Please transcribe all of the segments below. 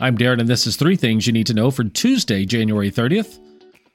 I'm Darren, and this is three things you need to know for Tuesday, January 30th.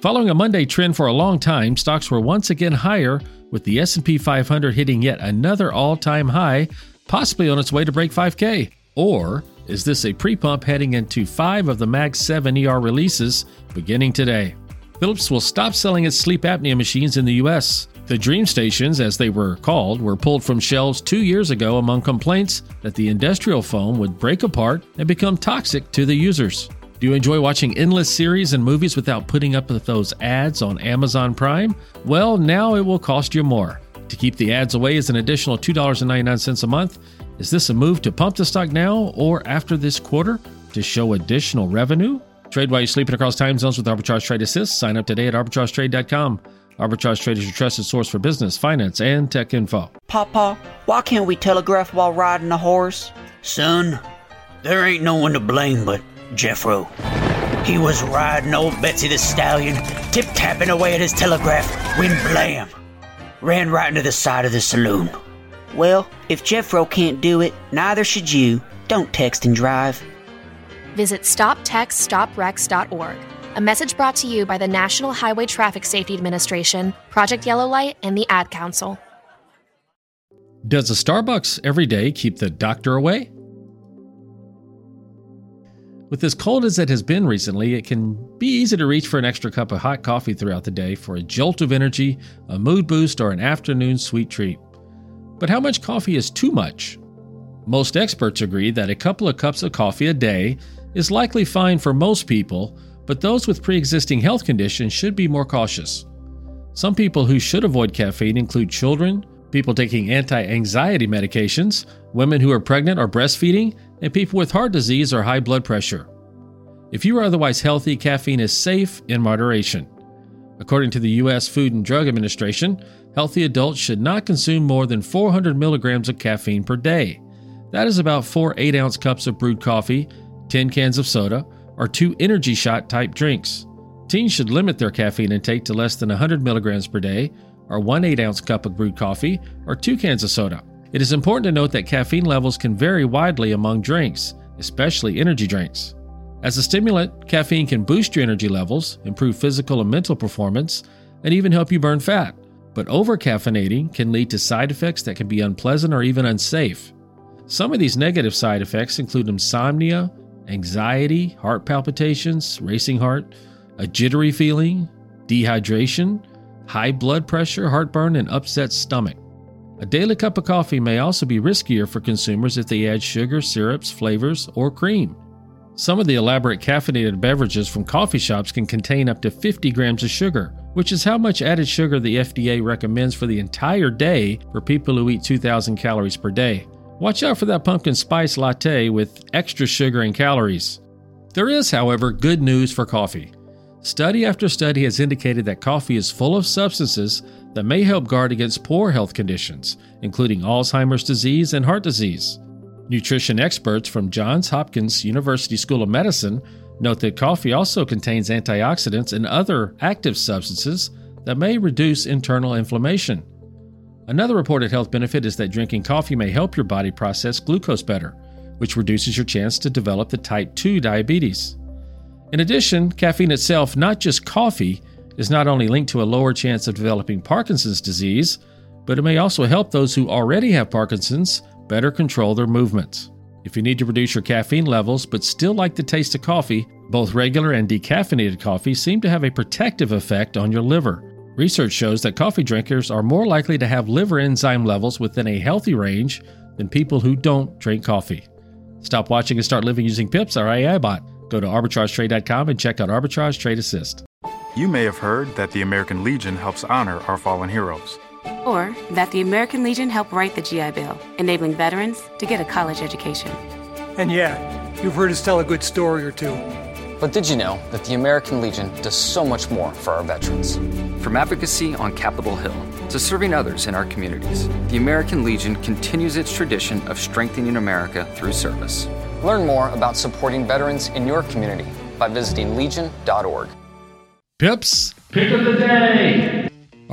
Following a Monday trend for a long time, stocks were once again higher, with the S&P 500 hitting yet another all-time high, possibly on its way to break 5K. Or is this a pre-pump heading into five of the Mag 7 ER releases beginning today? Philips will stop selling its sleep apnea machines in the US. The Dream Stations, as they were called, were pulled from shelves two years ago among complaints that the industrial foam would break apart and become toxic to the users. Do you enjoy watching endless series and movies without putting up with those ads on Amazon Prime? Well, now it will cost you more. To keep the ads away is an additional $2.99 a month. Is this a move to pump the stock now or after this quarter to show additional revenue? Trade while you're sleeping across time zones with Arbitrage Trade Assist. Sign up today at arbitragetrade.com. Arbitrage Trade is your trusted source for business, finance, and tech info. Papa, why can't we telegraph while riding a horse? Son, there ain't no one to blame but Jeffro. He was riding old Betsy the Stallion, tip tapping away at his telegraph, when blam! Ran right into the side of the saloon. Well, if Jeffro can't do it, neither should you. Don't text and drive. Visit stoptextsstopwrecks.org. A message brought to you by the National Highway Traffic Safety Administration, Project Yellow Light, and the Ad Council. Does a Starbucks every day keep the doctor away? With as cold as it has been recently, it can be easy to reach for an extra cup of hot coffee throughout the day for a jolt of energy, a mood boost, or an afternoon sweet treat. But how much coffee is too much? Most experts agree that a couple of cups of coffee a day is likely fine for most people, but those with pre existing health conditions should be more cautious. Some people who should avoid caffeine include children, people taking anti anxiety medications, women who are pregnant or breastfeeding, and people with heart disease or high blood pressure. If you are otherwise healthy, caffeine is safe in moderation. According to the U.S. Food and Drug Administration, healthy adults should not consume more than 400 milligrams of caffeine per day. That is about four 8 ounce cups of brewed coffee, 10 cans of soda, or two energy shot type drinks. Teens should limit their caffeine intake to less than 100 milligrams per day, or one 8 ounce cup of brewed coffee, or two cans of soda. It is important to note that caffeine levels can vary widely among drinks, especially energy drinks. As a stimulant, caffeine can boost your energy levels, improve physical and mental performance, and even help you burn fat. But overcaffeinating can lead to side effects that can be unpleasant or even unsafe. Some of these negative side effects include insomnia, anxiety, heart palpitations, racing heart, a jittery feeling, dehydration, high blood pressure, heartburn, and upset stomach. A daily cup of coffee may also be riskier for consumers if they add sugar, syrups, flavors, or cream. Some of the elaborate caffeinated beverages from coffee shops can contain up to 50 grams of sugar, which is how much added sugar the FDA recommends for the entire day for people who eat 2,000 calories per day. Watch out for that pumpkin spice latte with extra sugar and calories. There is, however, good news for coffee. Study after study has indicated that coffee is full of substances that may help guard against poor health conditions, including Alzheimer's disease and heart disease. Nutrition experts from Johns Hopkins University School of Medicine note that coffee also contains antioxidants and other active substances that may reduce internal inflammation. Another reported health benefit is that drinking coffee may help your body process glucose better, which reduces your chance to develop the type 2 diabetes. In addition, caffeine itself, not just coffee, is not only linked to a lower chance of developing Parkinson's disease, but it may also help those who already have Parkinson's better control their movements. If you need to reduce your caffeine levels but still like the taste of coffee, both regular and decaffeinated coffee seem to have a protective effect on your liver. Research shows that coffee drinkers are more likely to have liver enzyme levels within a healthy range than people who don't drink coffee. Stop watching and start living using Pips, our AI bot. Go to arbitragetrade.com and check out Arbitrage Trade Assist. You may have heard that the American Legion helps honor our fallen heroes. Or that the American Legion helped write the GI Bill, enabling veterans to get a college education. And yeah, you've heard us tell a good story or two. But did you know that the American Legion does so much more for our veterans? From advocacy on Capitol Hill to serving others in our communities, the American Legion continues its tradition of strengthening America through service. Learn more about supporting veterans in your community by visiting legion.org. Pips, pick of the day.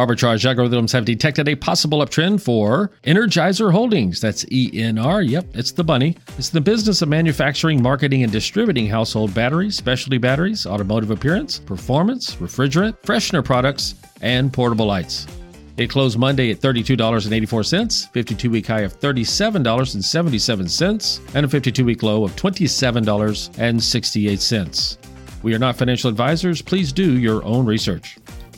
Arbitrage algorithms have detected a possible uptrend for Energizer Holdings. That's ENR. Yep, it's the bunny. It's the business of manufacturing, marketing, and distributing household batteries, specialty batteries, automotive appearance, performance, refrigerant, freshener products, and portable lights. It closed Monday at $32.84, 52 week high of $37.77, and a 52 week low of $27.68. We are not financial advisors. Please do your own research.